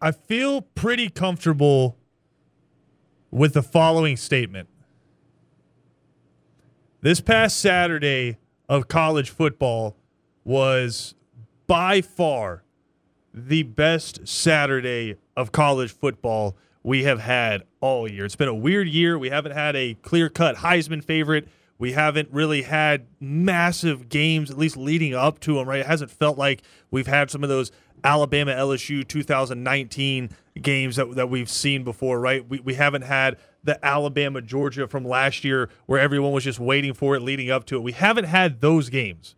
I feel pretty comfortable with the following statement. This past Saturday of college football was by far the best Saturday of college football we have had all year. It's been a weird year. We haven't had a clear cut Heisman favorite. We haven't really had massive games, at least leading up to them, right? It hasn't felt like we've had some of those Alabama LSU 2019 games that, that we've seen before, right? We, we haven't had the Alabama Georgia from last year where everyone was just waiting for it leading up to it. We haven't had those games.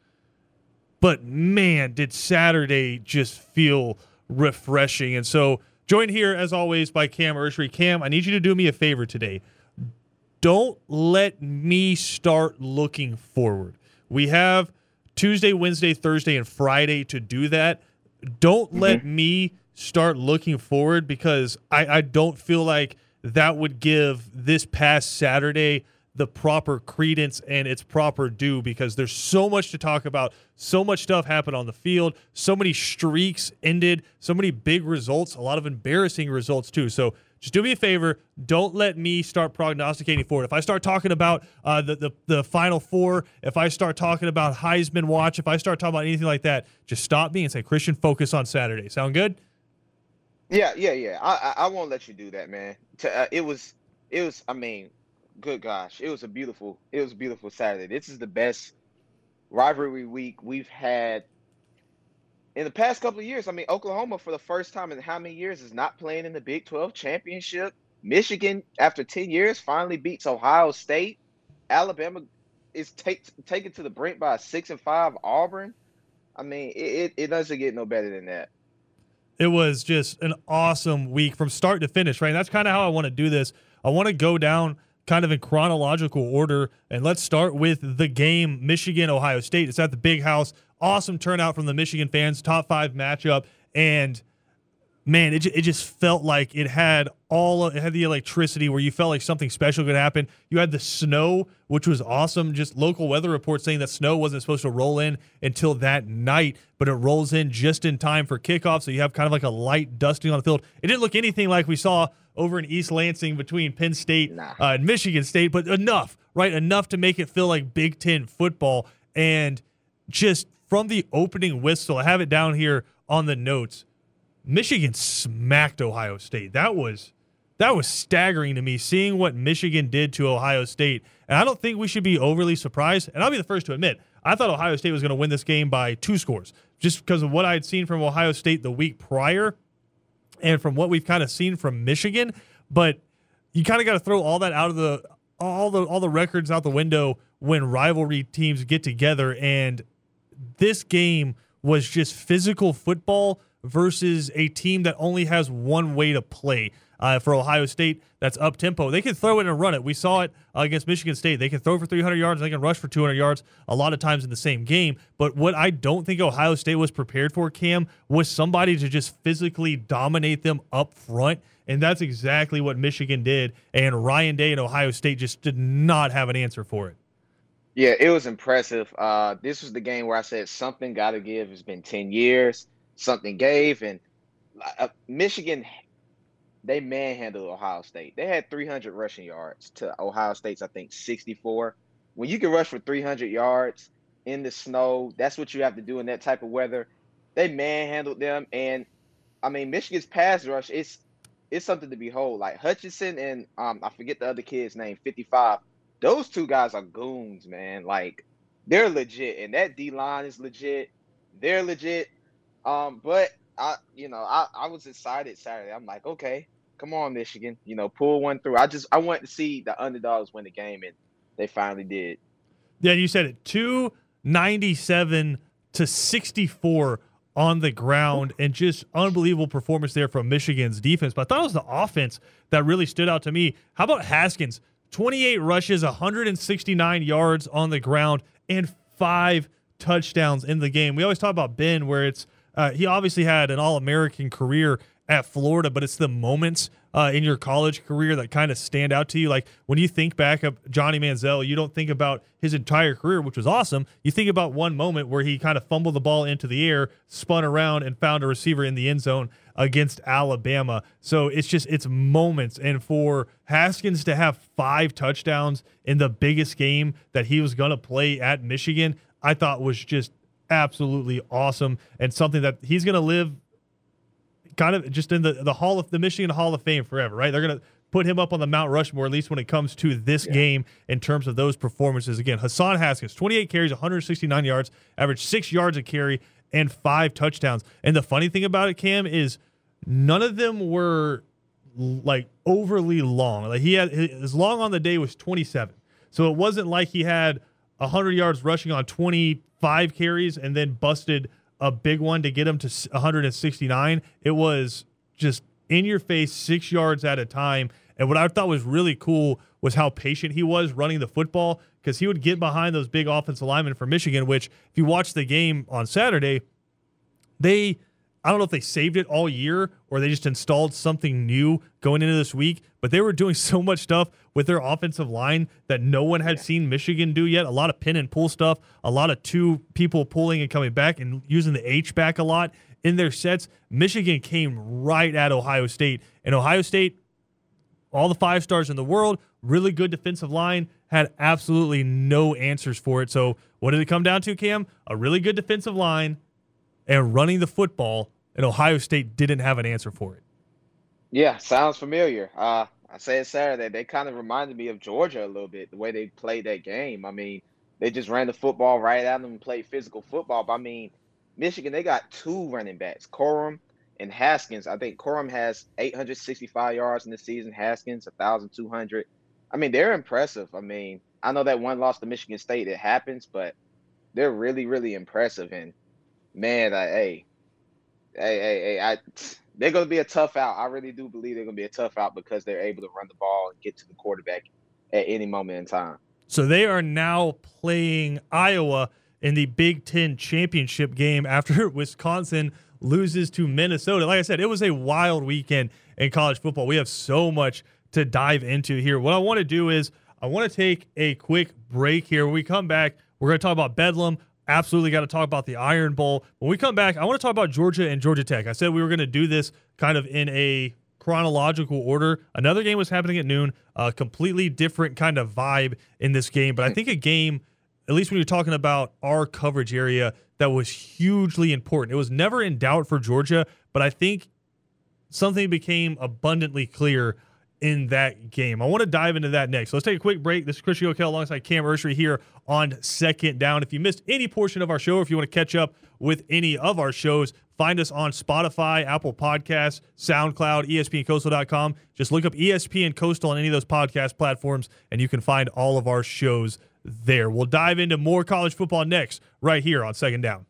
But man, did Saturday just feel refreshing. And so, joined here as always by Cam Ursery. Cam, I need you to do me a favor today. Don't let me start looking forward. We have Tuesday, Wednesday, Thursday, and Friday to do that. Don't mm-hmm. let me start looking forward because I, I don't feel like that would give this past Saturday the proper credence and its proper due because there's so much to talk about. So much stuff happened on the field. So many streaks ended. So many big results. A lot of embarrassing results too. So just do me a favor. Don't let me start prognosticating for it. If I start talking about uh, the, the the final four, if I start talking about Heisman watch, if I start talking about anything like that, just stop me and say, Christian, focus on Saturday. Sound good? Yeah, yeah, yeah. I I, I won't let you do that, man. Uh, it was it was. I mean, good gosh, it was a beautiful, it was a beautiful Saturday. This is the best rivalry week we've had in the past couple of years. I mean, Oklahoma for the first time in how many years is not playing in the Big 12 championship. Michigan, after 10 years, finally beats Ohio State. Alabama is take, taken to the brink by a six and five Auburn. I mean, it, it, doesn't get no better than that. It was just an awesome week from start to finish, right? And that's kind of how I want to do this. I want to go down kind of in chronological order. And let's start with the game Michigan Ohio State. It's at the big house. Awesome turnout from the Michigan fans, top five matchup. And man, it, it just felt like it had all of, it had the electricity where you felt like something special could happen. You had the snow, which was awesome. Just local weather reports saying that snow wasn't supposed to roll in until that night, but it rolls in just in time for kickoff. So you have kind of like a light dusting on the field. It didn't look anything like we saw over in East Lansing between Penn State nah. uh, and Michigan State, but enough, right? Enough to make it feel like Big Ten football. And just from the opening whistle, I have it down here on the notes. Michigan smacked Ohio State. That was that was staggering to me seeing what Michigan did to Ohio State. And I don't think we should be overly surprised. And I'll be the first to admit, I thought Ohio State was going to win this game by two scores just because of what I had seen from Ohio State the week prior and from what we've kind of seen from Michigan. But you kind of got to throw all that out of the all the all the records out the window when rivalry teams get together. And this game was just physical football versus a team that only has one way to play. Uh, for Ohio State, that's up tempo. They can throw it and run it. We saw it uh, against Michigan State. They can throw for 300 yards. They can rush for 200 yards a lot of times in the same game. But what I don't think Ohio State was prepared for, Cam, was somebody to just physically dominate them up front. And that's exactly what Michigan did. And Ryan Day and Ohio State just did not have an answer for it. Yeah, it was impressive. Uh, this was the game where I said something got to give. It's been 10 years something gave, and uh, Michigan they manhandled Ohio State. They had 300 rushing yards to Ohio State's I think 64. When you can rush for 300 yards in the snow, that's what you have to do in that type of weather. They manhandled them, and I mean Michigan's pass rush it's it's something to behold. Like Hutchinson and um I forget the other kid's name, 55. Those two guys are goons, man. Like they're legit, and that D line is legit. They're legit. Um, but I, you know, I, I was excited Saturday. I'm like, okay, come on, Michigan, you know, pull one through. I just I want to see the underdogs win the game, and they finally did. Yeah, you said it. Two ninety seven to sixty four on the ground, and just unbelievable performance there from Michigan's defense. But I thought it was the offense that really stood out to me. How about Haskins? 28 rushes, 169 yards on the ground, and five touchdowns in the game. We always talk about Ben, where it's uh, he obviously had an All American career at Florida, but it's the moments uh, in your college career that kind of stand out to you? Like when you think back of Johnny Manziel, you don't think about his entire career, which was awesome. You think about one moment where he kind of fumbled the ball into the air, spun around, and found a receiver in the end zone against Alabama. So it's just it's moments, and for Haskins to have five touchdowns in the biggest game that he was going to play at Michigan, I thought was just absolutely awesome and something that he's going to live kind of just in the the Hall of the Michigan Hall of Fame forever, right? They're going to put him up on the Mount Rushmore at least when it comes to this yeah. game in terms of those performances. Again, Hassan Haskins, 28 carries, 169 yards, averaged 6 yards a carry and 5 touchdowns. And the funny thing about it Cam is none of them were like overly long. Like he had his long on the day was 27. So it wasn't like he had 100 yards rushing on 25 carries and then busted a big one to get him to 169. It was just in your face, six yards at a time. And what I thought was really cool was how patient he was running the football because he would get behind those big offensive linemen for Michigan, which, if you watch the game on Saturday, they I don't know if they saved it all year or they just installed something new going into this week, but they were doing so much stuff with their offensive line that no one had seen Michigan do yet. A lot of pin and pull stuff, a lot of two people pulling and coming back and using the H back a lot in their sets. Michigan came right at Ohio State, and Ohio State, all the five stars in the world, really good defensive line, had absolutely no answers for it. So, what did it come down to, Cam? A really good defensive line and running the football, and Ohio State didn't have an answer for it. Yeah, sounds familiar. Uh, I said Saturday, they kind of reminded me of Georgia a little bit, the way they played that game. I mean, they just ran the football right at them and played physical football. But I mean, Michigan, they got two running backs, Corum and Haskins. I think Corum has 865 yards in the season, Haskins 1,200. I mean, they're impressive. I mean, I know that one loss to Michigan State, it happens, but they're really, really impressive. And man, hey, hey, hey, hey, I, they're going to be a tough out. I really do believe they're going to be a tough out because they're able to run the ball and get to the quarterback at any moment in time. So they are now playing Iowa in the Big Ten championship game after Wisconsin loses to Minnesota. Like I said, it was a wild weekend in college football. We have so much to dive into here. What I want to do is I want to take a quick break here. When we come back, we're going to talk about Bedlam absolutely got to talk about the Iron Bowl. When we come back, I want to talk about Georgia and Georgia Tech. I said we were going to do this kind of in a chronological order. Another game was happening at noon, a completely different kind of vibe in this game, but I think a game, at least when you're talking about our coverage area, that was hugely important. It was never in doubt for Georgia, but I think something became abundantly clear in that game. I want to dive into that next. So let's take a quick break. This is Chris Yokel alongside Cam Ursery here on Second Down. If you missed any portion of our show, or if you want to catch up with any of our shows, find us on Spotify, Apple Podcasts, SoundCloud, ESPNCoastal.com. Just look up ESPN Coastal on any of those podcast platforms, and you can find all of our shows there. We'll dive into more college football next, right here on Second Down.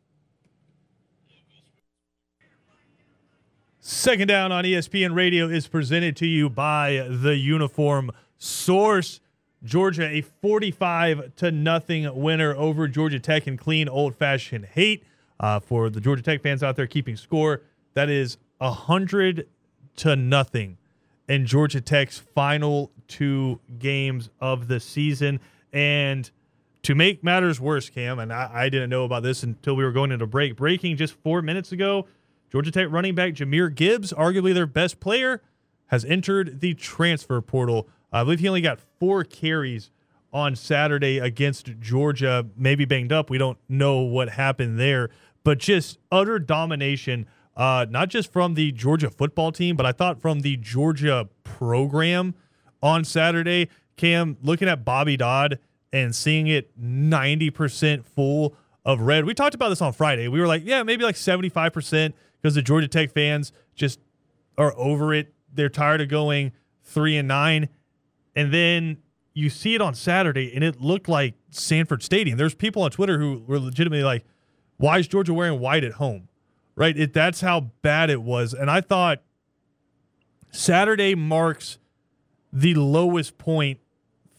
Second down on ESPN Radio is presented to you by the Uniform Source. Georgia a 45 to nothing winner over Georgia Tech in clean old fashioned hate. Uh, for the Georgia Tech fans out there keeping score, that is a hundred to nothing in Georgia Tech's final two games of the season. And to make matters worse, Cam, and I, I didn't know about this until we were going into break. Breaking just four minutes ago, Georgia Tech running back Jahmyr Gibbs, arguably their best player, has entered the transfer portal. I believe he only got four carries on Saturday against Georgia, maybe banged up. We don't know what happened there, but just utter domination, uh, not just from the Georgia football team, but I thought from the Georgia program on Saturday. Cam, looking at Bobby Dodd and seeing it 90% full of red. We talked about this on Friday. We were like, yeah, maybe like 75% because the Georgia Tech fans just are over it. They're tired of going three and nine. And then you see it on Saturday, and it looked like Sanford Stadium. There's people on Twitter who were legitimately like, why is Georgia wearing white at home? Right? It, that's how bad it was. And I thought Saturday marks the lowest point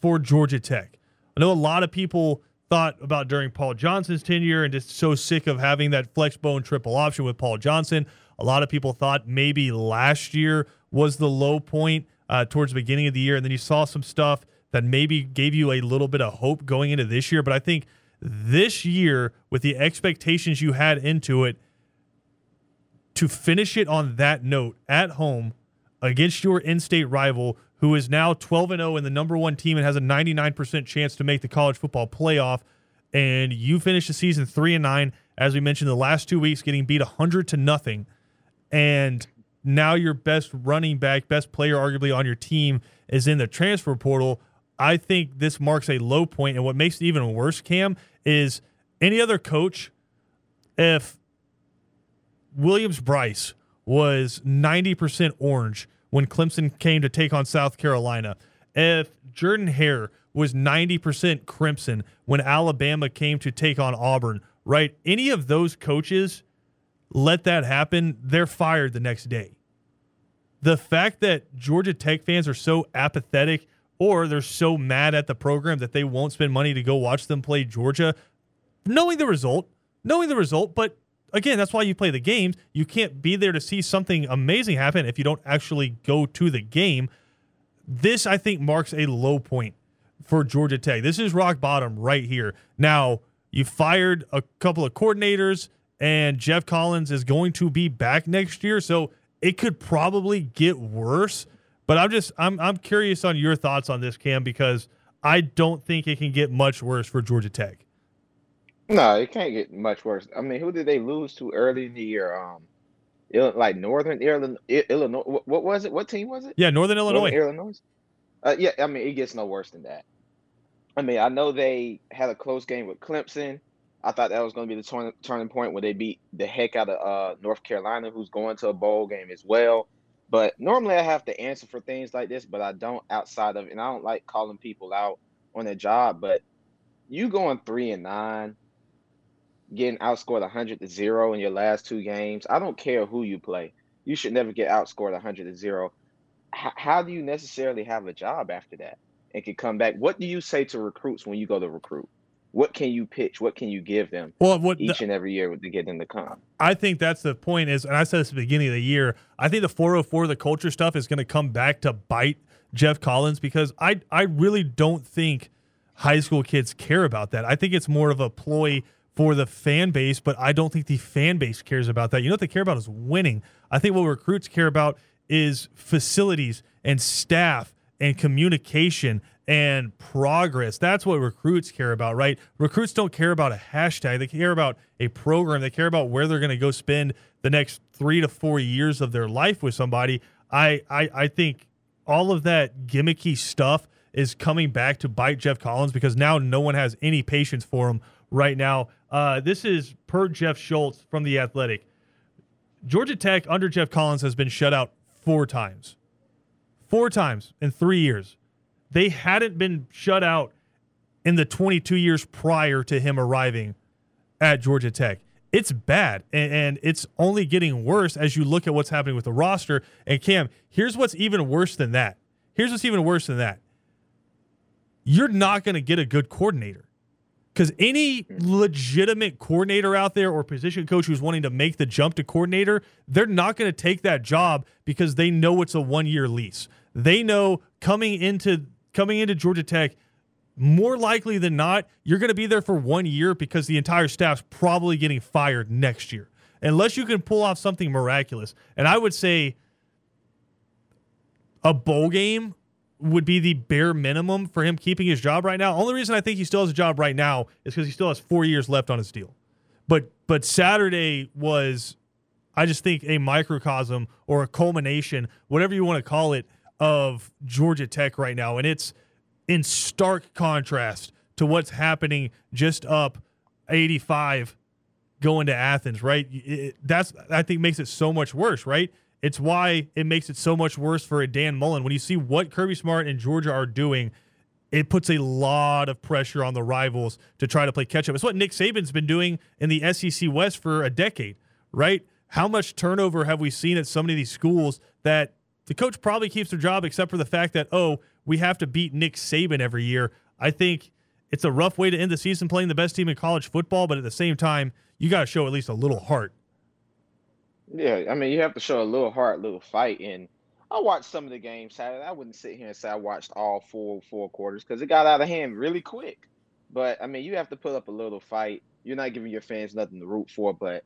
for Georgia Tech. I know a lot of people thought about during Paul Johnson's tenure and just so sick of having that flex bone triple option with Paul Johnson. A lot of people thought maybe last year was the low point uh, towards the beginning of the year, and then you saw some stuff that maybe gave you a little bit of hope going into this year. But I think this year, with the expectations you had into it, to finish it on that note at home against your in-state rival who is now 12 and 0 and the number 1 team and has a 99% chance to make the college football playoff and you finish the season 3 and 9 as we mentioned the last 2 weeks getting beat 100 to nothing and now your best running back, best player arguably on your team is in the transfer portal. I think this marks a low point. and what makes it even worse Cam is any other coach if Williams Brice was 90% orange when Clemson came to take on South Carolina. If Jordan Hare was 90% crimson when Alabama came to take on Auburn, right? Any of those coaches let that happen, they're fired the next day. The fact that Georgia Tech fans are so apathetic or they're so mad at the program that they won't spend money to go watch them play Georgia, knowing the result, knowing the result, but again, that's why you play the games. You can't be there to see something amazing happen if you don't actually go to the game. This, I think, marks a low point for Georgia Tech. This is rock bottom right here. Now, you fired a couple of coordinators, and Geoff Collins is going to be back next year. So it could probably get worse. But I'm just I'm I'm curious on your thoughts on this, Cam, because I don't think it can get much worse for Georgia Tech. No, it can't get much worse. I mean, who did they lose to early in the year? Um, like Northern Illinois. Illinois. What was it? What team was it? Yeah, Northern Illinois. Northern Illinois. Uh, yeah, I mean, it gets no worse than that. I mean, I know they had a close game with Clemson. I thought that was going to be the turn, turning point where they beat the heck out of uh, North Carolina, who's going to a bowl game as well. But normally I have to answer for things like this, but I don't outside of, and I don't like calling people out on their job. But you going three and nine, getting outscored 100 to 0 in your last two games. I don't care who you play. You should never get outscored 100 to 0. H- how do you necessarily have a job after that and can come back? What do you say to recruits when you go to recruit? What can you pitch? What can you give them well, what each the, and every year to get them to come? I think that's the point is, and I said this at the beginning of the year, I think the 404, the culture stuff is going to come back to bite Geoff Collins because I, I really don't think high school kids care about that. I think it's more of a ploy – for the fan base, but I don't think the fan base cares about that. You know what they care about is winning. I think what recruits care about is facilities and staff and communication and progress. That's what recruits care about, right? Recruits don't care about a hashtag. They care about a program. They care about where they're going to go spend the next three to four years of their life with somebody. I, I, I think all of that gimmicky stuff is coming back to bite Geoff Collins because now no one has any patience for him right now. Uh, this is per Jeff Schultz from The Athletic. Georgia Tech under Geoff Collins has been shut out four times. Four times in three years. They hadn't been shut out in the 22 years prior to him arriving at Georgia Tech. It's bad, and, and it's only getting worse as you look at what's happening with the roster. And Cam, here's what's even worse than that. Here's what's even worse than that. You're not going to get a good coordinator. Because any hmm. legitimate coordinator out there or position coach who's wanting to make the jump to coordinator, they're not going to take that job because they know it's a one year lease. They know coming into coming into Georgia Tech, more likely than not, you're going to be there for one year because the entire staff's probably getting fired next year, unless you can pull off something miraculous. And I would say a bowl game would be the bare minimum for him keeping his job right now. Only reason I think he still has a job right now is because he still has four years left on his deal. But but Saturday was, I just think a microcosm or a culmination, whatever you want to call it, of Georgia Tech right now, and it's in stark contrast to what's happening just up 85 going to Athens. Right, it, that's I think makes it so much worse. Right, it's why it makes it so much worse for a Dan Mullen. When you see what Kirby Smart and Georgia are doing, it puts a lot of pressure on the rivals to try to play catch up. It's what Nick Saban's been doing in the SEC West for a decade, right? How much turnover have we seen at so many of these schools that the coach probably keeps their job except for the fact that, oh, we have to beat Nick Saban every year. I think it's a rough way to end the season playing the best team in college football, but at the same time, you got to show at least a little heart yeah, I mean, you have to show a little heart, a little fight, and I watched some of the games Saturday. I wouldn't sit here and say I watched all four four quarters because it got out of hand really quick. But I mean, you have to put up a little fight. You're not giving your fans nothing to root for. But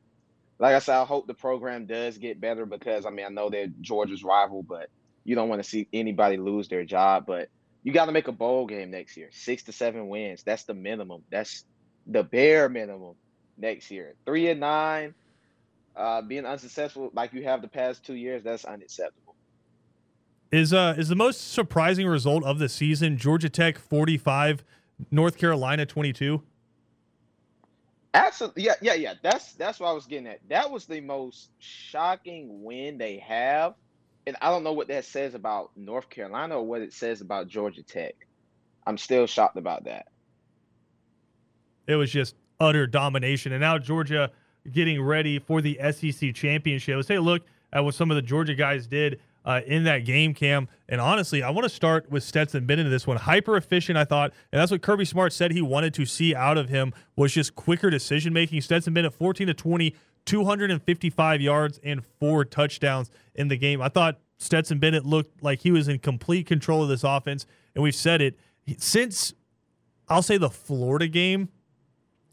like I said, I hope the program does get better because I mean, I know they're Georgia's rival, but you don't want to see anybody lose their job. But you got to make a bowl game next year. Six to seven wins. That's the minimum. That's the bare minimum next year. Three and nine, uh, being unsuccessful like you have the past two years, that's unacceptable. Is uh is the most surprising result of the season Georgia Tech forty five, North Carolina twenty two? Absolutely, yeah, yeah, yeah. That's that's what I was getting at. That was the most shocking win they have, and I don't know what that says about North Carolina or what it says about Georgia Tech. I'm still shocked about that. It was just utter domination, and now Georgia getting ready for the SEC championship. Let's take a look at what some of the Georgia guys did uh, in that game, Cam. And honestly, I want to start with Stetson Bennett in this one. Hyper efficient, I thought, and that's what Kirby Smart said he wanted to see out of him was just quicker decision making. Stetson Bennett, 14 to 20, 255 yards and four touchdowns in the game. I thought Stetson Bennett looked like he was in complete control of this offense, and we've said it since I'll say the Florida game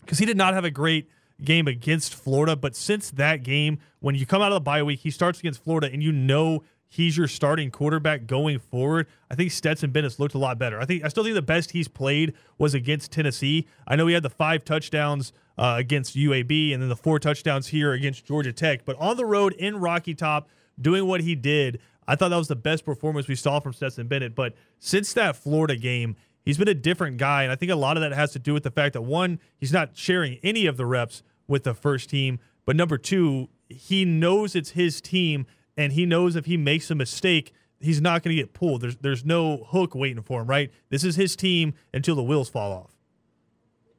because he did not have a great game against Florida. But since that game, when you come out of the bye week, he starts against Florida, and you know he's your starting quarterback going forward. I think Stetson Bennett's looked a lot better. I think I still think the best he's played was against Tennessee. I know he had the five touchdowns uh, against UAB, and then the four touchdowns here against Georgia Tech. But on the road in Rocky Top, doing what he did. I thought that was the best performance we saw from Stetson Bennett. But since that Florida game, he's been a different guy. And I think a lot of that has to do with the fact that one, he's not sharing any of the reps with the first team. But number two, he knows it's his team, and he knows if he makes a mistake, he's not going to get pulled. There's there's no hook waiting for him, right? This is his team until the wheels fall off.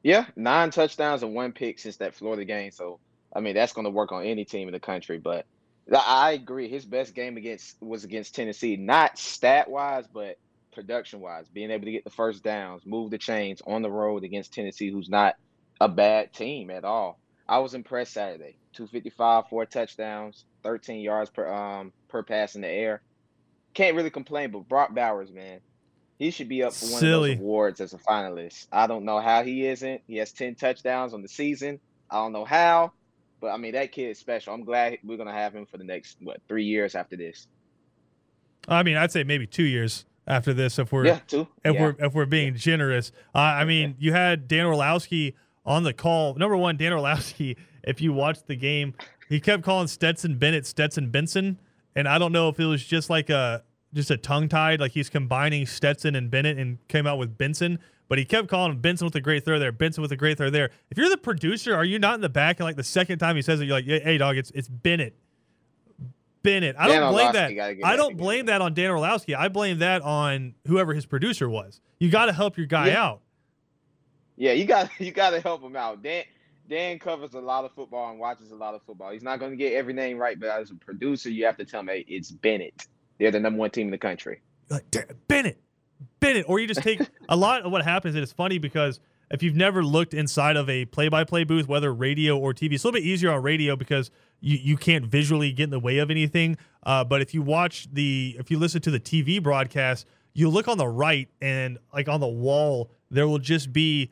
Yeah, nine touchdowns and one pick since that Florida game. So I mean, that's going to work on any team in the country. But I agree, his best game against was against Tennessee, not stat wise, but production wise, being able to get the first downs, move the chains on the road against Tennessee, who's not a bad team at all. I was impressed Saturday. 255, four touchdowns, 13 yards per um per pass in the air. Can't really complain, but Brock Bowers, man, he should be up for one Silly. of those awards as a finalist. I don't know how he isn't. He has 10 touchdowns on the season. I don't know how, but I mean that kid is special. I'm glad we're gonna have him for the next what three years after this. I mean, I'd say maybe two years after this if we're yeah, two. if yeah. we're if we're being yeah. generous. Uh, I mean, you had Dan Orlovsky on the call. Number one, Dan Orlovsky, if you watched the game, he kept calling Stetson Bennett Stetson Benson. And I don't know if it was just like a just a tongue tied, like he's combining Stetson and Bennett and came out with Benson. But he kept calling him Benson with a great throw there, Benson with a great throw there. If you're the producer, are you not in the back and like the second time he says it, you're like, hey dog, it's it's Bennett. Bennett. I don't blame that. I don't blame that on Dan Orlovsky. I blame that on whoever his producer was. You got to help your guy yeah. out. Yeah, you got you got to help him out. Dan Dan covers a lot of football and watches a lot of football. He's not going to get every name right, but as a producer, you have to tell him, hey, it's Bennett. They're the number one team in the country. Like Bennett, Bennett, or you just take a lot of what happens. And it's funny because if you've never looked inside of a play-by-play booth, whether radio or TV, it's a little bit easier on radio because you, you can't visually get in the way of anything. Uh, but if you watch the, if you listen to the TV broadcast, you look on the right and like on the wall, there will just be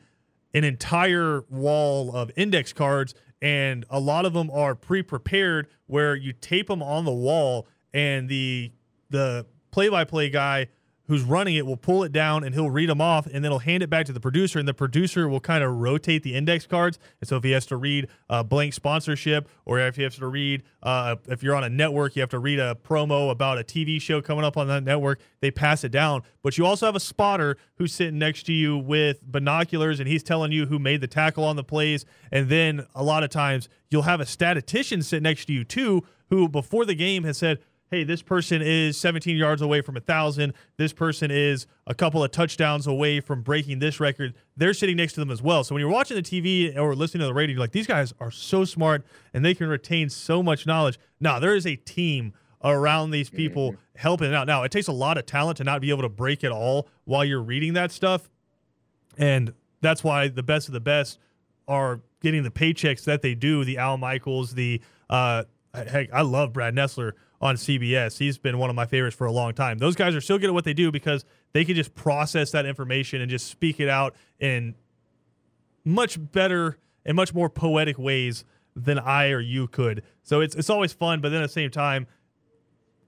an entire wall of index cards, and a lot of them are pre-prepared where you tape them on the wall, and the the play-by-play guy who's running it will pull it down and he'll read them off and then he'll hand it back to the producer and the producer will kind of rotate the index cards. And so if he has to read a blank sponsorship or if he has to read uh, if you're on a network you have to read a promo about a tv show coming up on that network they pass it down. But you also have a spotter who's sitting next to you with binoculars and he's telling you who made the tackle on the plays. And then a lot of times you'll have a statistician sit next to you too who before the game has said hey, this person is 17 yards away from a thousand. This person is a couple of touchdowns away from breaking this record. They're sitting next to them as well. So when you're watching the TV or listening to the radio, you're like, these guys are so smart and they can retain so much knowledge. Now there is a team around these people mm-hmm. helping out. Now it takes a lot of talent to not be able to break it all while you're reading that stuff, and that's why the best of the best are getting the paychecks that they do. The Al Michaels, the uh, heck, I love Brad Nessler on CBS. He's been one of my favorites for a long time. Those guys are so good at what they do because they can just process that information and just speak it out in much better and much more poetic ways than I or you could. So it's it's always fun, but then at the same time,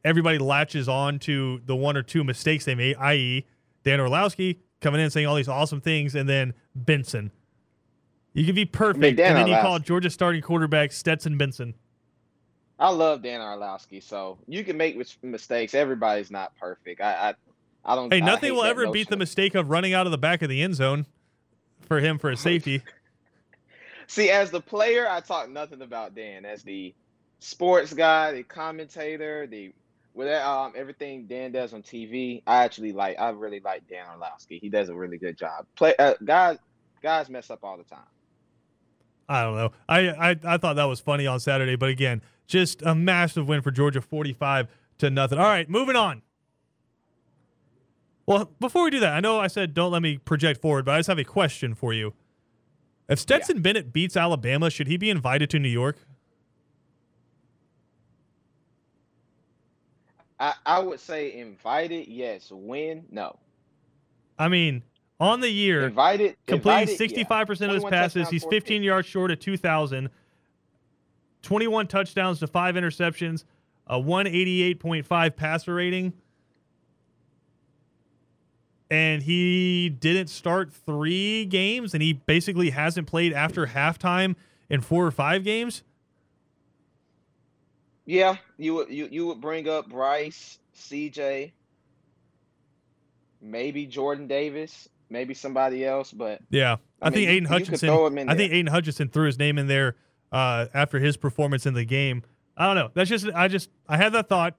everybody latches on to the one or two mistakes they made, i.e., Dan Orlovsky coming in saying all these awesome things, and then Benson. You can be perfect, I mean, and then you call Georgia starting quarterback Stetson Benson. I love Dan Orlovsky, so you can make mistakes. Everybody's not perfect. I, I, I don't. Hey, nothing will ever notion. beat the mistake of running out of the back of the end zone for him for a safety. See, as the player, I talk nothing about Dan. As the sports guy, the commentator, the with um everything Dan does on TV, I actually like. I really like Dan Orlovsky. He does a really good job. Play uh, guys, guys mess up all the time. I don't know. I, I I thought that was funny on Saturday, but again, just a massive win for Georgia, forty-five to nothing. All right, moving on. Well, before we do that, I know I said don't let me project forward, but I just have a question for you. If Stetson yeah. Bennett beats Alabama, should he be invited to New York? I, I would say invited, yes. Win, no. I mean, on the year, invited, completing sixty five percent of his passes. He's fifteen yards short of two thousand. Twenty one touchdowns to five interceptions, a one eighty eight point five passer rating and he didn't start three games, and he basically hasn't played after halftime in four or five games. Yeah, you would you you would bring up Bryce, CJ, maybe Jordan Davis, maybe somebody else, but yeah, I, I mean, think Aidan Hutchinson. I think Aidan Hutchinson threw his name in there uh, after his performance in the game. I don't know. That's just I just I had that thought.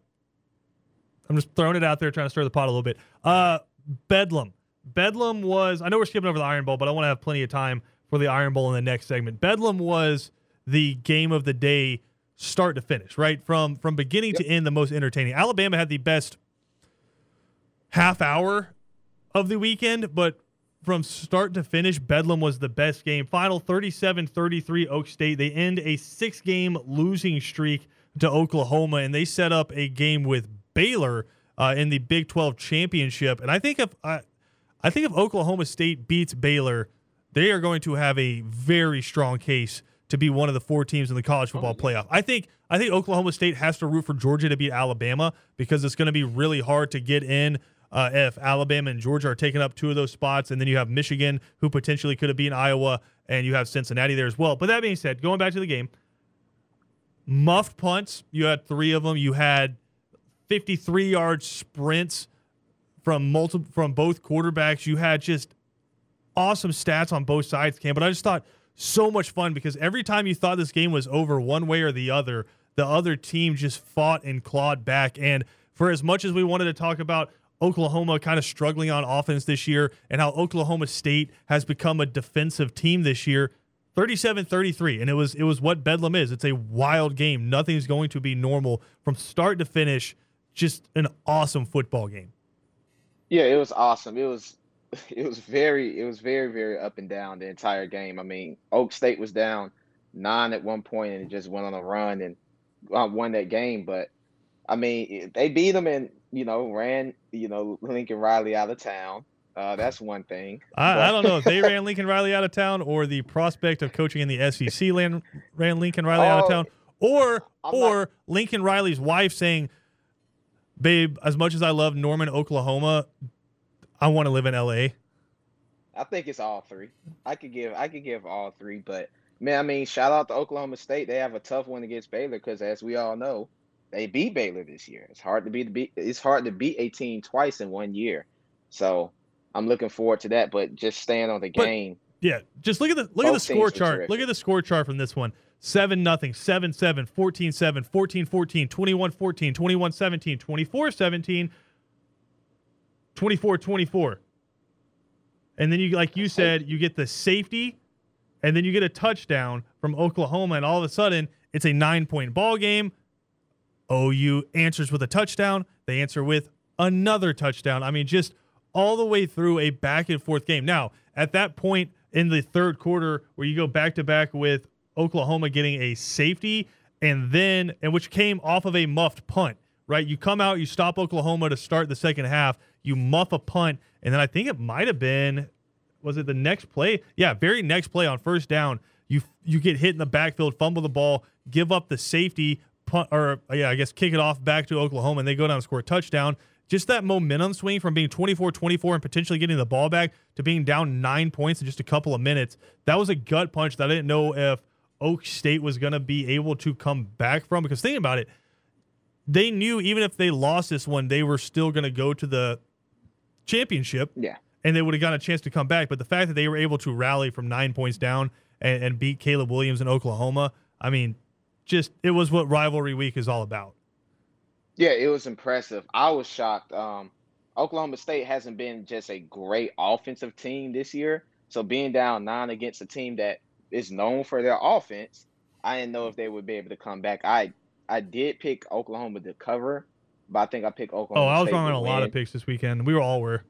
I'm just throwing it out there, trying to stir the pot a little bit. Uh, Bedlam. Bedlam was, I know we're skipping over the Iron Bowl, but I want to have plenty of time for the Iron Bowl in the next segment. Bedlam was the game of the day start to finish, right? From from beginning yep. to end, the most entertaining. Alabama had the best half hour of the weekend, but from start to finish, Bedlam was the best game. Final 37 33 Okie State. They end a six game losing streak to Oklahoma, and they set up a game with Baylor uh, in the Big 12 championship. And I think if I, I think if Oklahoma State beats Baylor, they are going to have a very strong case to be one of the four teams in the college football oh, playoff. I think I think Oklahoma State has to root for Georgia to beat Alabama because it's going to be really hard to get in uh, if Alabama and Georgia are taking up two of those spots, and then you have Michigan who potentially could have been Iowa, and you have Cincinnati there as well. But that being said, going back to the game, muffed punts, you had three of them. You had 53 yard sprints from multiple from both quarterbacks. You had just awesome stats on both sides, Cam. But I just thought so much fun because every time you thought this game was over one way or the other, the other team just fought and clawed back. And for as much as we wanted to talk about Oklahoma kind of struggling on offense this year and how Oklahoma State has become a defensive team this year, 37-33 and it was it was what Bedlam is. It's a wild game. Nothing's going to be normal from start to finish just an awesome football game. Yeah, it was awesome. It was it was very it was very very up and down the entire game. I mean, Okie State was down nine at one point and it just went on a run and uh, won that game. But I mean, they beat them and you know ran you know Lincoln Riley out of town. Uh, that's one thing. I, I, don't know if they ran Lincoln Riley out of town or the prospect of coaching in the SEC ran, ran Lincoln Riley oh, out of oh, town, or I'm or not, Lincoln Riley's wife saying babe, as much as I love Norman, Oklahoma, I want to live in LA. I think it's all three. I could give I could give all three, but man, I mean, shout out to Oklahoma State. They have a tough one against Baylor because, as we all know, they beat Baylor this year. It's hard to beat the beat. It's hard to beat a team twice in one year. So I'm looking forward to that. But just staying on the but, game. Yeah, just look at the look at the score chart. Look at the score chart from this one. 7 nothing, 7 7, 14 7, 14 14, 21 14, 21 17, 24 17, 24 24. And then you like you said, you get the safety and then you get a touchdown from Oklahoma and all of a sudden it's a 9-point ball game. OU answers with a touchdown, they answer with another touchdown. I mean just all the way through a back and forth game. Now, at that point in the third quarter where you go back to back with Oklahoma getting a safety and then and which came off of a muffed punt. right? You come out, you stop Oklahoma to start the second half, you muff a punt, and then I think it might have been, was it the next play? Yeah, very next play on first down. You you get hit in the backfield, fumble the ball, give up the safety, punt, or yeah, I guess kick it off back to Oklahoma, and they go down and score a touchdown. Just that momentum swing from being 24 24 and potentially getting the ball back to being down nine points in just a couple of minutes. That was a gut punch that I didn't know if Okie State was going to be able to come back from. Because think about it, they knew even if they lost this one, they were still going to go to the championship. Yeah. And they would have gotten a chance to come back. But the fact that they were able to rally from nine points down and, and beat Caleb Williams in Oklahoma, I mean, just it was what rivalry week is all about. Yeah, it was impressive. I was shocked. Um, Oklahoma State hasn't been just a great offensive team this year. So being down nine against a team that is known for their offense, I didn't know if they would be able to come back. I I did pick Oklahoma to cover, but I think I picked Oklahoma. Oh, I was State wrong on a lot of picks this weekend. We were all were.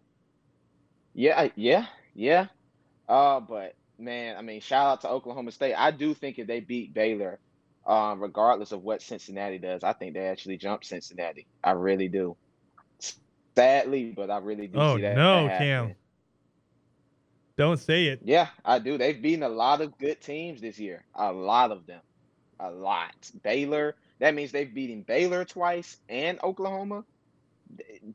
Yeah, yeah, yeah. Uh, but man, I mean, shout out to Oklahoma State. I do think if they beat Baylor, um, regardless of what Cincinnati does, I think they actually jump Cincinnati. I really do. Sadly, but I really do Oh, see that. no, that Cam. Don't say it. Yeah, I do. They've beaten a lot of good teams this year. A lot of them. A lot. Baylor. That means they've beaten Baylor twice and Oklahoma.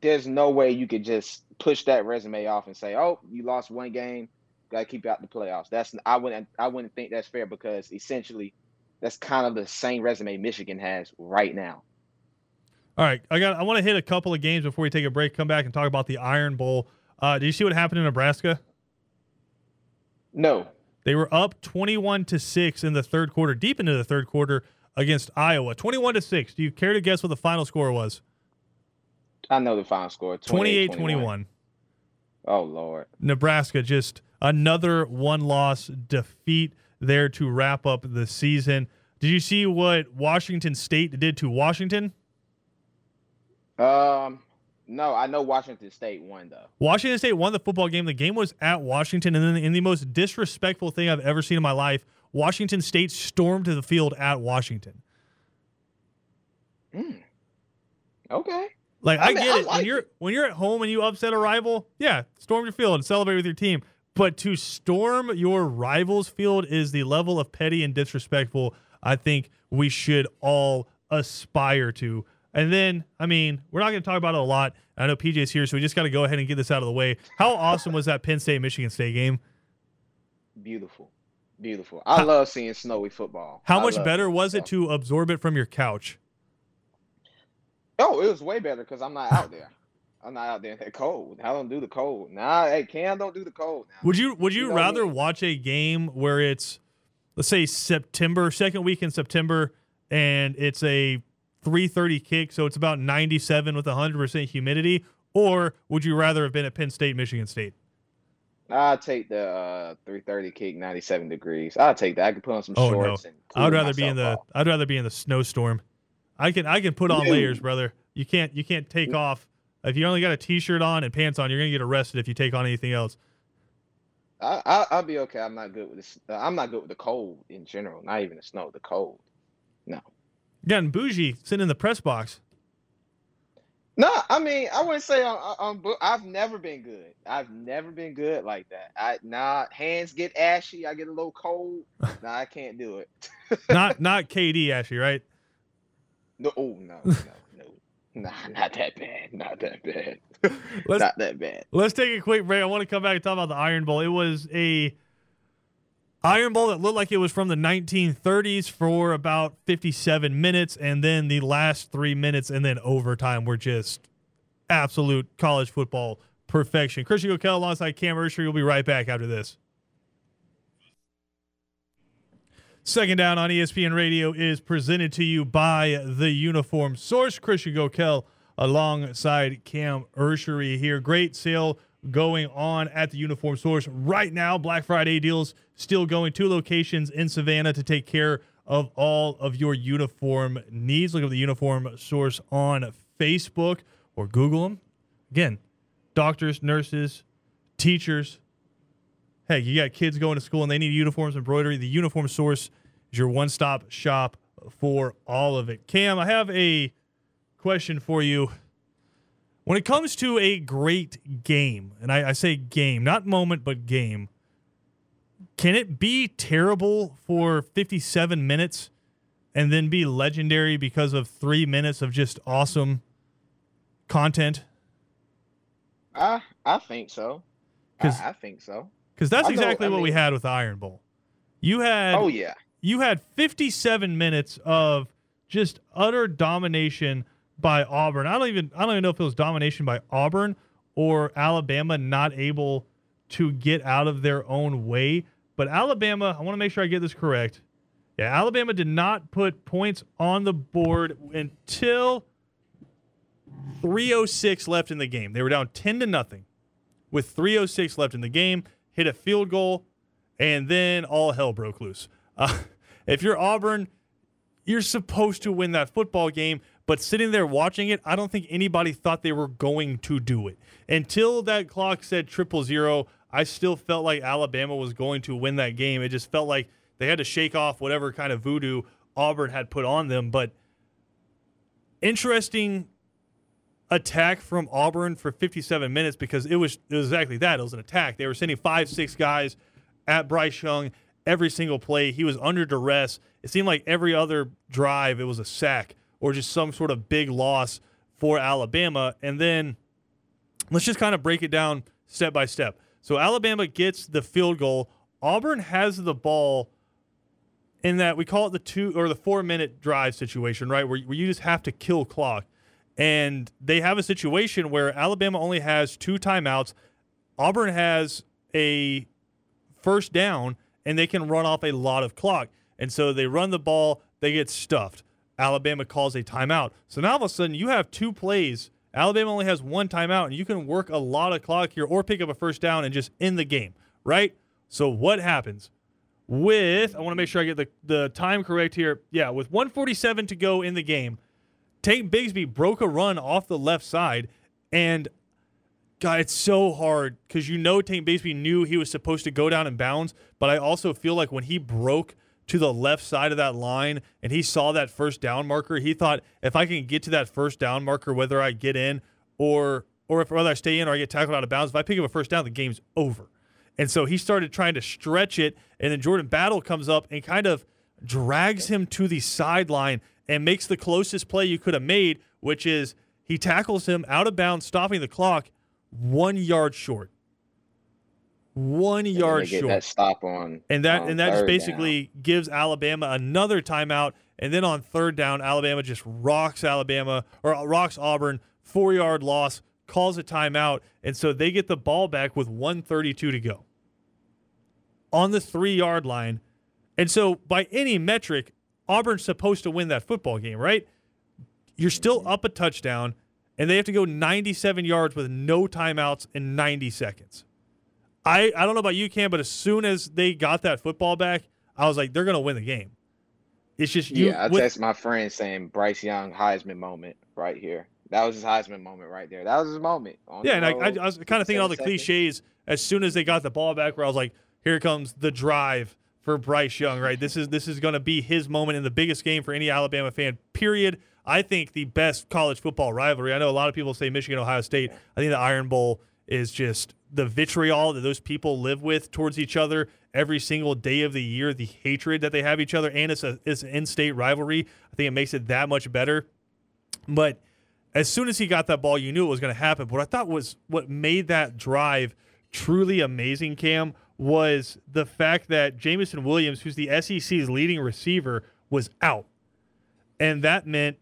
There's no way you could just push that resume off and say, "Oh, you lost one game, got to keep you out the playoffs." That's I wouldn't I wouldn't think that's fair because essentially that's kind of the same resume Michigan has right now. All right, I got. I want to hit a couple of games before we take a break. Come back and talk about the Iron Bowl. Uh, did you see what happened in Nebraska? No. They were up twenty-one to six in the third quarter, deep into the third quarter against Iowa. Twenty-one to six. Do you care to guess what the final score was? I know the final score. 28 28-21. Oh lord. Nebraska just another one-loss defeat there to wrap up the season. Did you see what Washington State did to Washington? Um no, I know Washington State won though. Washington State won the football game. The game was at Washington, and then in the most disrespectful thing I've ever seen in my life, Washington State stormed to the field at Washington. Mm. Okay. Like I I, mean, get I it when you're it. when you're at home and you upset a rival, yeah, storm your field and celebrate with your team. But to storm your rival's field is the level of petty and disrespectful I think we should all aspire to. And then, I mean, we're not going to talk about it a lot. I know PJ's here, so we just got to go ahead and get this out of the way. How awesome was that Penn State Michigan State game? Beautiful. Beautiful. I How- love seeing snowy football. How I much better was it to absorb it from your couch? Oh, it was way better because I'm not out there. I'm not out there in that cold. I don't do the cold. Nah, hey, Cam don't do the cold now. Would you would you, You know rather me. watch a game where it's let's say September, second week in September and it's a 330 kick, so it's about 97 with 100% humidity, or would you rather have been at Penn State, Michigan State? I'll take the uh, 330 kick, 97 degrees. I'll take that. I could put on some Oh, no. shorts and I would rather be in the off. I'd rather be in the snowstorm. I can I can put on Dude. layers, brother. You can't you can't take off. If you only got a t-shirt on and pants on, you're going to get arrested if you take on anything else. I, I, I'll be okay. I'm not good with this. Uh, I'm not good with the cold in general. Not even the snow. The cold. No. Getting bougie sitting in the press box. No, I mean I wouldn't say I'm, I'm, I've never been good. I've never been good like that. I nah, hands get ashy. I get a little cold. Nah, I can't do it. not not KD actually, right? No, oh no, no, nah, not that bad. Not that bad. Let's not that bad. Let's take a quick break. I want to come back and talk about the Iron Bowl. It was a Iron Bowl that looked like it was from the 1930s for about 57 minutes, and then the last three minutes and then overtime were just absolute college football perfection. Christian Gokel alongside Cam Ursher. We'll be right back after this. Second down on ESPN Radio is presented to you by the Uniform Source. Christian Gokel alongside Cam Ursery here. Great sale going on at the Uniform Source right now. Black Friday deals still going. Two locations in Savannah to take care of all of your uniform needs. Look up the Uniform Source on Facebook or Google them. Again, doctors, nurses, teachers, Hey, you got kids going to school and they need uniforms, embroidery. The Uniform Source is your one stop shop for all of it. Cam, I have a question for you. When it comes to a great game, and I, I say game, not moment, but game, can it be terrible for 57 minutes and then be legendary because of three minutes of just awesome content? I I think so. I, I think so. Because that's know- exactly I what we had with Iron Bowl. You had Oh yeah. you had 57 minutes of just utter domination by Auburn. I don't even I don't even know if it was domination by Auburn or Alabama not able to get out of their own way. But Alabama, I want to make sure I get this correct. Yeah, Alabama did not put points on the board until 306 left in the game. They were down 10 to nothing with 306 left in the game, hit a field goal, and then all hell broke loose. Uh, if you're Auburn, you're supposed to win that football game, but sitting there watching it, I don't think anybody thought they were going to do it. Until that clock said triple zero, I still felt like Alabama was going to win that game. It just felt like they had to shake off whatever kind of voodoo Auburn had put on them. But interesting attack from Auburn for 57 minutes because it was, it was exactly that. It was an attack. They were sending five, six guys at Bryce Young every single play. He was under duress. It seemed like every other drive, it was a sack or just some sort of big loss for Alabama. And then let's just kind of break it down step by step. So Alabama gets the field goal. Auburn has the ball in that we call it the two or the four minute drive situation, right? Where, where you just have to kill clock. And they have a situation where Alabama only has two timeouts. Auburn has a first down and they can run off a lot of clock. And so they run the ball, they get stuffed. Alabama calls a timeout. So now all of a sudden you have two plays. Alabama only has one timeout, and you can work a lot of clock here or pick up a first down and just end the game, right? So what happens? With I want to make sure I get the, the time correct here. Yeah, with 147 to go in the game, Tank Bigsby broke a run off the left side, and God, it's so hard because you know Tank Bigsby knew he was supposed to go down in bounds, but I also feel like when he broke to the left side of that line and he saw that first down marker, he thought if I can get to that first down marker, whether I get in or or if whether I stay in or I get tackled out of bounds, if I pick up a first down, the game's over. And so he started trying to stretch it, and then Jordan Battle comes up and kind of drags him to the sideline and makes the closest play you could have made, which is he tackles him out of bounds, stopping the clock one yard short. One And yard short. that stop on And that on and that just third down. basically gives Alabama another timeout. And then on third down, Alabama just rocks Alabama or rocks Auburn, four yard loss, calls a timeout, and so they get the ball back with 132 to go on the three yard line. And so by any metric, Auburn's supposed to win that football game, right? You're still up a touchdown, and they have to go 97 yards with no timeouts in 90 seconds. I, I don't know about you, Cam, but as soon as they got that football back, I was like, they're going to win the game. It's just you. yeah, I with- text my friend saying Bryce Young Heisman moment right here. That was his Heisman moment right there. That was his moment. Yeah, and I, I, I was kind of thinking all the seconds. cliches as soon as they got the ball back, where I was like, here comes the drive for Bryce Young, right? This is this is going to be his moment in the biggest game for any Alabama fan. Period. I think the best college football rivalry. I know a lot of people say Michigan Ohio State. I think the Iron Bowl is just the vitriol that those people live with towards each other every single day of the year. The hatred that they have each other, and it's a it's an in-state rivalry. I think it makes it that much better. But as soon as he got that ball, you knew it was going to happen. But what I thought was what made that drive truly amazing, Cam, was the fact that Jameson Williams, who's the SEC's leading receiver, was out. And that meant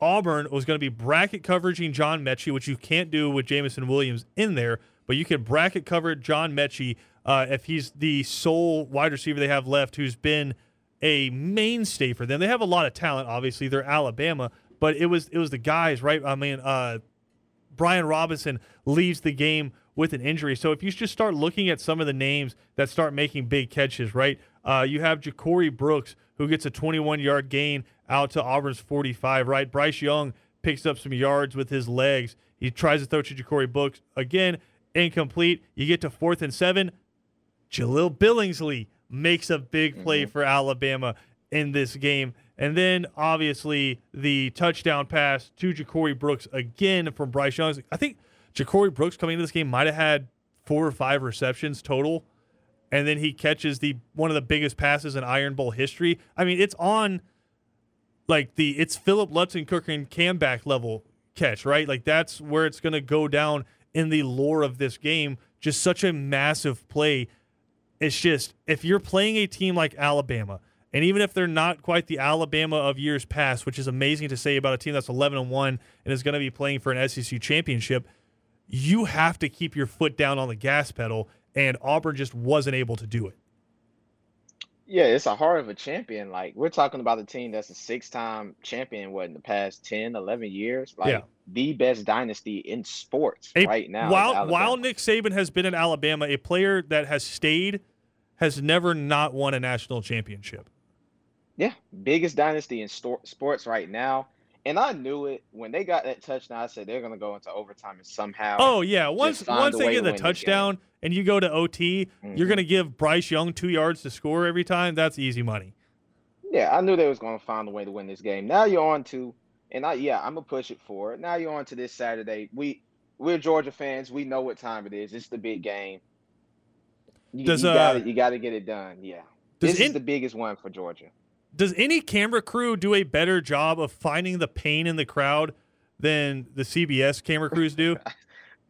Auburn was going to be bracket coveraging John Metchie, which you can't do with Jameson Williams in there, but you can bracket cover John Metchie uh, if he's the sole wide receiver they have left who's been a mainstay for them. They have a lot of talent, obviously. They're Alabama, but it was it was the guys, right? I mean, uh, Brian Robinson leaves the game with an injury. So if you just start looking at some of the names that start making big catches, right? Uh, you have Ja'Corey Brooks, who gets a 21 yard gain out to Auburn's 45, right? Bryce Young picks up some yards with his legs. He tries to throw to Ja'Corey Brooks again, incomplete. You get to fourth and seven. Jahleel Billingsley makes a big play for Alabama in this game. And then obviously the touchdown pass to Ja'Corey Brooks again from Bryce Young. I think Ja'Corey Brooks coming into this game might have had four or five receptions total. And then he catches the one of the biggest passes in Iron Bowl history. I mean, it's on like the it's Philip Lutzenkirk and Camback level catch, right? Like that's where it's gonna go down in the lore of this game. Just such a massive play. It's just if you're playing a team like Alabama, and even if they're not quite the Alabama of years past, which is amazing to say about a team that's 11 and 1 and is going to be playing for an SEC championship, you have to keep your foot down on the gas pedal, and Auburn just wasn't able to do it. Yeah, it's a heart of a champion. Like we're talking about a team that's a six-time champion what in the past 10, 11 years. Like Yeah. the best dynasty in sports A- right now. while while Nick Saban has been in Alabama, a player that has stayed has never not won a national championship. Yeah, biggest dynasty in sports right now. And I knew it when they got that touchdown. I said they're going to go into overtime and somehow. Oh yeah, once once they get the touchdown and you go to OT, you're Mhm. going to give Bryce Young 2 yards to score every time. That's easy money. Yeah, I knew they was going to find a way to win this game. Now you're on to, and I yeah, I'm gonna push it forward. Now you're on to this Saturday. We we're Georgia fans. We know what time it is. It's the big game. You, Does, you uh, got you got to get it done. Yeah, this in- is the biggest one for Georgia. Does any camera crew do a better job of finding the pain in the crowd than the CBS camera crews do?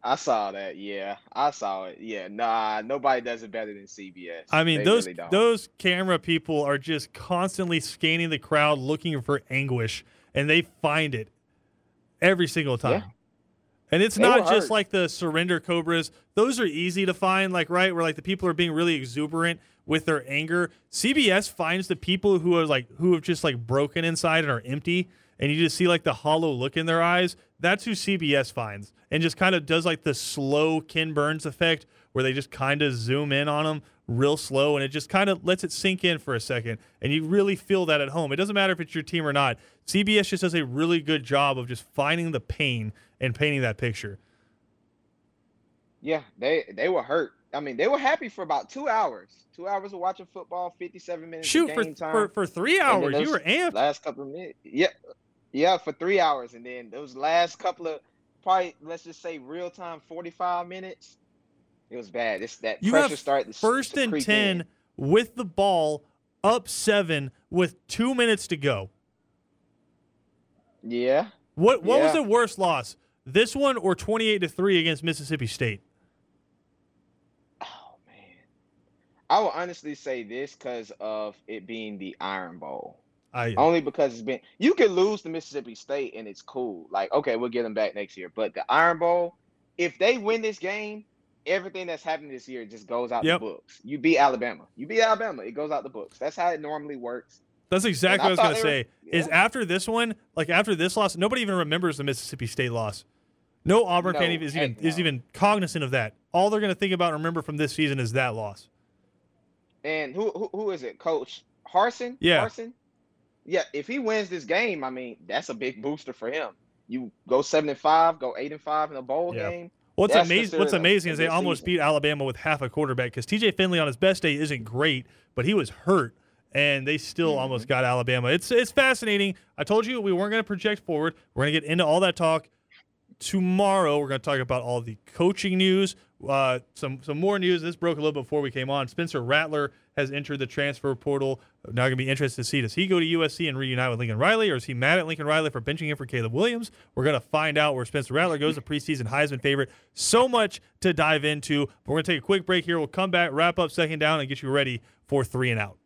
I saw that. Yeah, I saw it. Yeah, nah, nobody does it better than CBS. I mean, They those really those camera people are just constantly scanning the crowd looking for anguish, and they find it every single time. Yeah. And it's They not just hurt. like the surrender cobras; those are easy to find. Like right where like the people are being really exuberant with their anger. CBS finds the people who are like who have just like broken inside and are empty, and you just see like the hollow look in their eyes. That's who CBS finds, and just kind of does like the slow Ken Burns effect, where they just kind of zoom in on them real slow, and it just kind of lets it sink in for a second, and you really feel that at home. It doesn't matter if it's your team or not. CBS just does a really good job of just finding the pain and painting that picture. Yeah, they they were hurt. I mean, they were happy for about two hours. Two hours of watching football, fifty-seven minutes Shoot of for, time. for for three hours, you were amped. Last couple of minutes, yeah, yeah, for three hours, and then those last couple of probably let's just say real time, forty-five minutes. It was bad. It's that You pressure to, First to and ten in. with the ball, up seven with two minutes to go. Yeah, What what was the worst loss? This one or twenty eight to three against Mississippi State? Oh man, I will honestly say this because of it being the Iron Bowl. Ah, I Only because it's been you can lose to Mississippi State and it's cool. Like, okay, we'll get them back next year. But the Iron Bowl, if they win this game, everything that's happened this year just goes out Yep. the books. You beat Alabama. You beat Alabama, it goes out the books. That's how it normally works. that's exactly what I I was gonna say. were- Is after this one, like after this loss, nobody even remembers the Mississippi State loss. No Auburn fan No, even is even heck is even cognizant of that. All they're gonna think about and remember from this season is that loss. And who who, who is it? Coach Harsin? Yeah. Harsin? Yeah, if he wins this game, I mean, that's a big booster for him. You go seven and five, go eight and five in a bowl Yeah. game. What's amazing? What's amazing is they almost season. beat Alabama with half a quarterback because T.J. Finley on his best day isn't great, but he was hurt, and they still Mm-hmm. almost got Alabama. It's it's fascinating. I told you we weren't going to project forward. We're going to get into all that talk tomorrow. We're going to talk about all the coaching news, uh, some some more news. This broke a little before we came on. Spencer Rattler has entered the transfer portal. Now going to be interested to see does he go to USC and reunite with Lincoln Riley, or is he mad at Lincoln Riley for benching him for Caleb Williams? We're going to find out where Spencer Rattler goes, the preseason Heisman favorite. So much to dive into. We're going to take a quick break here. We'll come back, wrap up second down, and get you ready for three and out.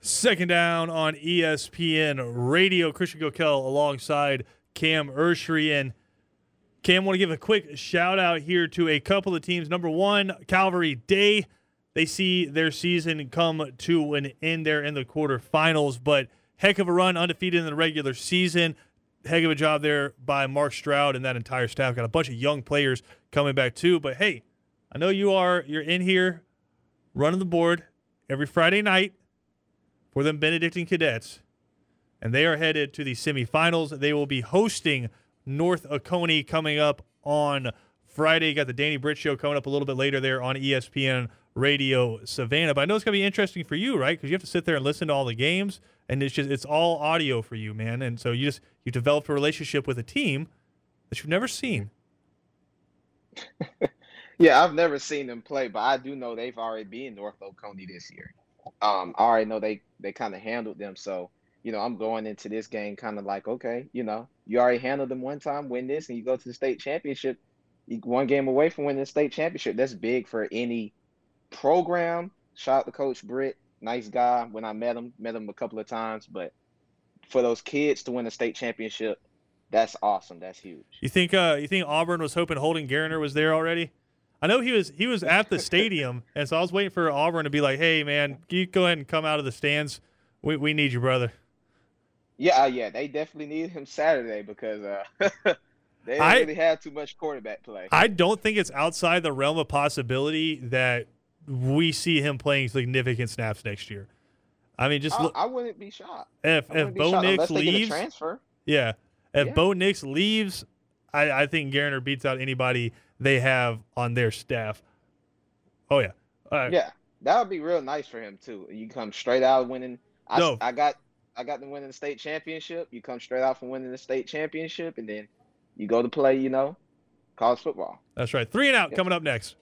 Second down on ESPN Radio. Christian Gokel alongside Cam Ursery. And Cam, want to give a quick shout out here to a couple of teams. Number one, Calvary Day. They see their season come to an end there in the quarterfinals, but heck of a run, undefeated in the regular season. Heck of a job there by Mark Stroud and that entire staff. Got a bunch of young players coming back too. But hey, I know you are you're in here running the board every Friday night for them Benedictine cadets, and they are headed to the semifinals. They will be hosting North Oconee coming up on Friday. You got the Danny Britt show coming up a little bit later there on ESPN Radio Savannah. But I know it's gonna be interesting for you, right? Because you have to sit there and listen to all the games, and it's just it's all audio for you, man. And so you just you developed a relationship with a team that you've never seen. yeah, I've never seen them play, but I do know they've already been North Oconee this year. Um, I already know they they kind of handled them, so you know I'm going into this game kind of like, okay, you know, you already handled them one time, win this, and you go to the state championship. One game away from winning the state championship. That's big for any program. Shout out to Coach Britt, nice guy. When I met him, met him a couple of times, but for those kids to win a state championship, that's awesome. That's huge. You think uh you think Auburn was hoping Holden Geriner was there already? I know he was he was at the stadium, and so I was waiting for Auburn to be like, "Hey, man, you go ahead and come out of the stands. We we need you, brother." Yeah, uh, yeah, they definitely need him Saturday because uh, they didn't I, really have too much quarterback play. I don't think it's outside the realm of possibility that we see him playing significant snaps next year. I mean, just I, look. I wouldn't be shocked. If if Bo Nix leaves, transfer. Yeah, if yeah. Bo Nix leaves, I, I think Geriner beats out anybody they have on their staff. Oh yeah, yeah, that would be real nice for him too. You come straight out winning. I, no. I got I got them winning the state championship. You come straight out from winning the state championship, and then you go to play. You know, college football. That's right. Three and out coming up next.